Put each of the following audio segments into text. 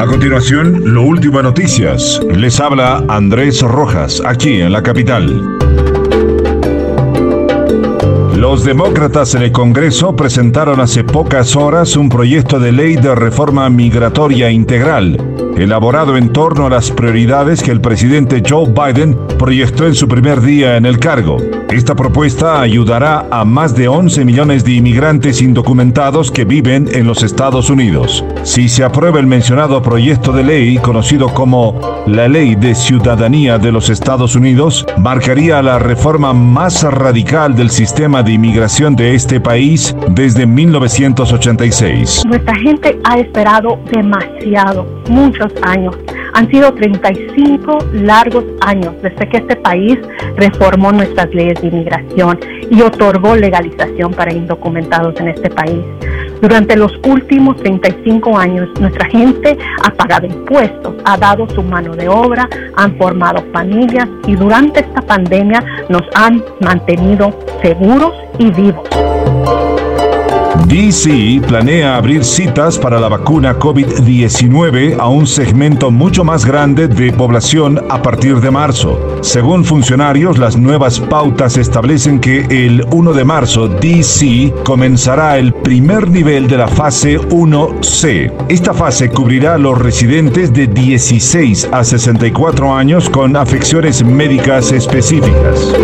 A continuación, lo último en noticias. Les habla Andrés Rojas, aquí en la capital. Los demócratas en el Congreso presentaron hace pocas horas un proyecto de ley de reforma migratoria integral, elaborado en torno a las prioridades que el presidente Joe Biden proyectó en su primer día en el cargo. Esta propuesta ayudará a más de 11 millones de inmigrantes indocumentados que viven en los Estados Unidos. Si se aprueba el mencionado proyecto de ley, conocido como la Ley de Ciudadanía de los Estados Unidos, marcaría la reforma más radical del sistema de inmigración de este país desde 1986. Nuestra gente ha esperado demasiado, años. Han sido 35 largos años desde que este país reformó nuestras leyes de inmigración y otorgó legalización para indocumentados en este país. Durante los últimos 35 años, nuestra gente ha pagado impuestos, ha dado su mano de obra, han formado familias y durante esta pandemia nos han mantenido seguros y vivos. DC planea abrir citas para la vacuna COVID-19 a un segmento mucho más grande de población a partir de marzo. Según funcionarios, las nuevas pautas establecen que el 1 de marzo DC comenzará el primer nivel de la fase 1C. Esta fase cubrirá a los residentes de 16 a 64 años con afecciones médicas específicas.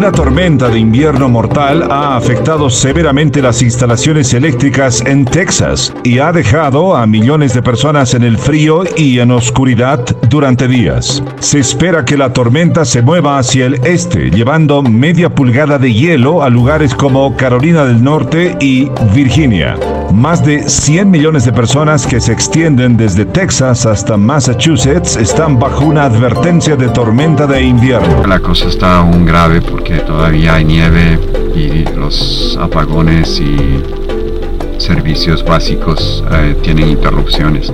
Una tormenta de invierno mortal ha afectado severamente las instalaciones eléctricas en Texas y ha dejado a millones de personas en el frío y en oscuridad durante días. Se espera que la tormenta se mueva hacia el este, llevando media pulgada de hielo a lugares como Carolina del Norte y Virginia. Más de 100 millones de personas que se extienden desde Texas hasta Massachusetts están bajo una advertencia de tormenta de invierno. La cosa está aún grave porque todavía hay nieve y los apagones y servicios básicos eh, tienen interrupciones.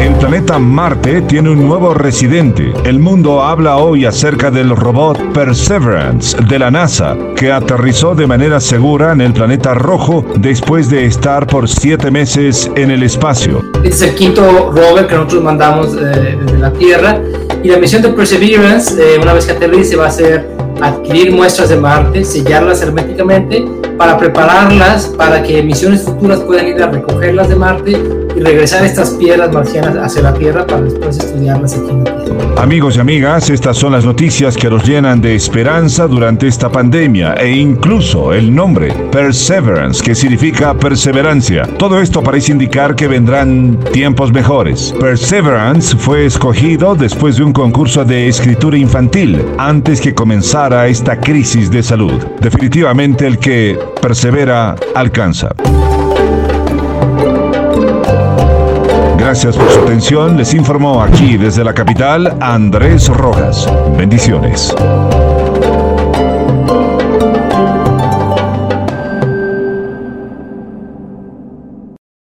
El planeta Marte tiene un nuevo residente. El mundo habla hoy acerca del robot Perseverance de la NASA, que aterrizó de manera segura en el planeta rojo después de estar por siete meses en el espacio. Es el quinto rover que nosotros mandamos eh, desde la Tierra y la misión de Perseverance, eh, una vez que aterrice, va a ser adquirir muestras de Marte, sellarlas herméticamente para prepararlas para que misiones futuras puedan ir a recogerlas de Marte y regresar estas piedras marcianas hacia la Tierra para después estudiarlas aquí en. Amigos y amigas, estas son las noticias que nos llenan de esperanza durante esta pandemia e incluso el nombre Perseverance, que significa perseverancia. Todo esto parece indicar que vendrán tiempos mejores. Perseverance fue escogido después de un concurso de escritura infantil antes que comenzara esta crisis de salud. Definitivamente el que persevera alcanza. Gracias por su atención. Les informó aquí desde la capital Andrés Rojas. Bendiciones.